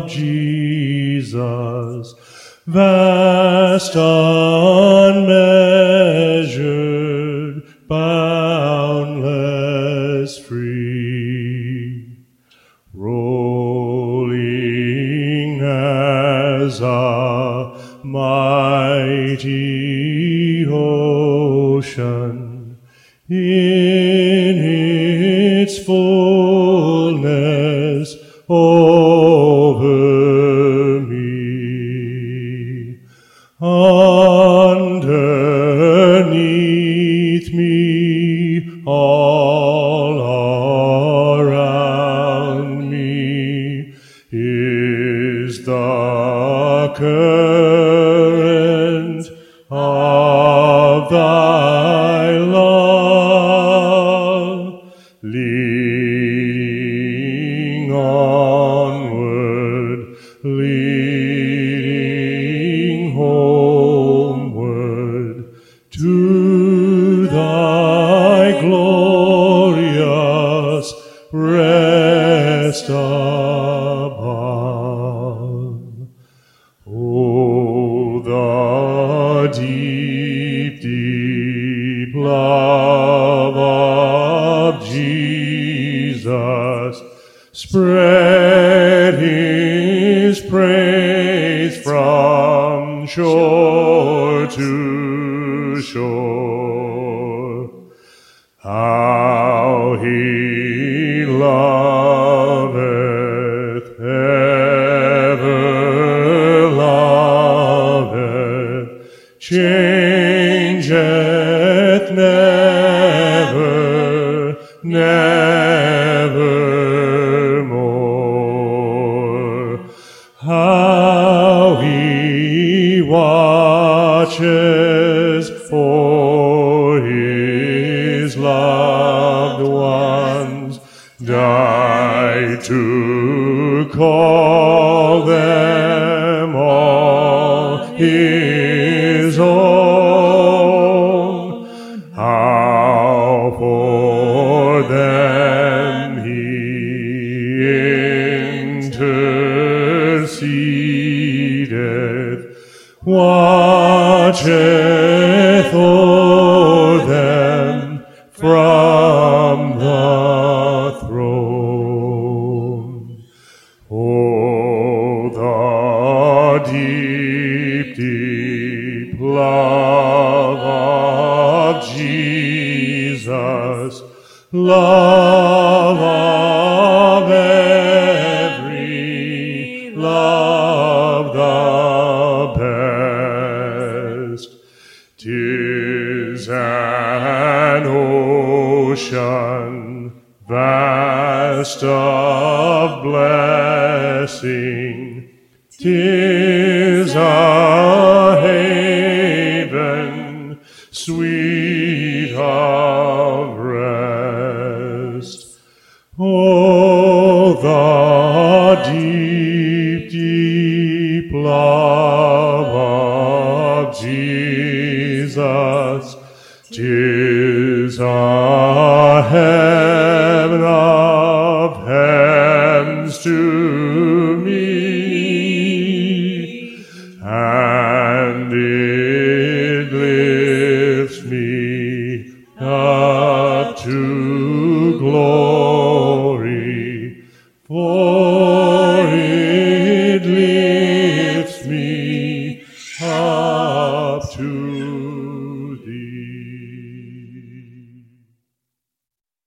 of Jesus, vast unmeasured, boundless free, rolling as a mighty ocean in its fullness. Oh, Underneath me, all around me is the current of thy love, leading onward, above. Oh, the deep, deep love of Jesus spread his praise from shore to shore. How he loveth, changeth never, never more. How he watches for his loved ones, died to call them all his watcheth o'er them from the throne. Oh, the deep, deep love of Jesus, love Tis an ocean vast of blessing. Tis a haven sweet of rest. Oh, the deep, deep love a heaven of heavens to me, and it lifts me up to glory, for it lifts me up to.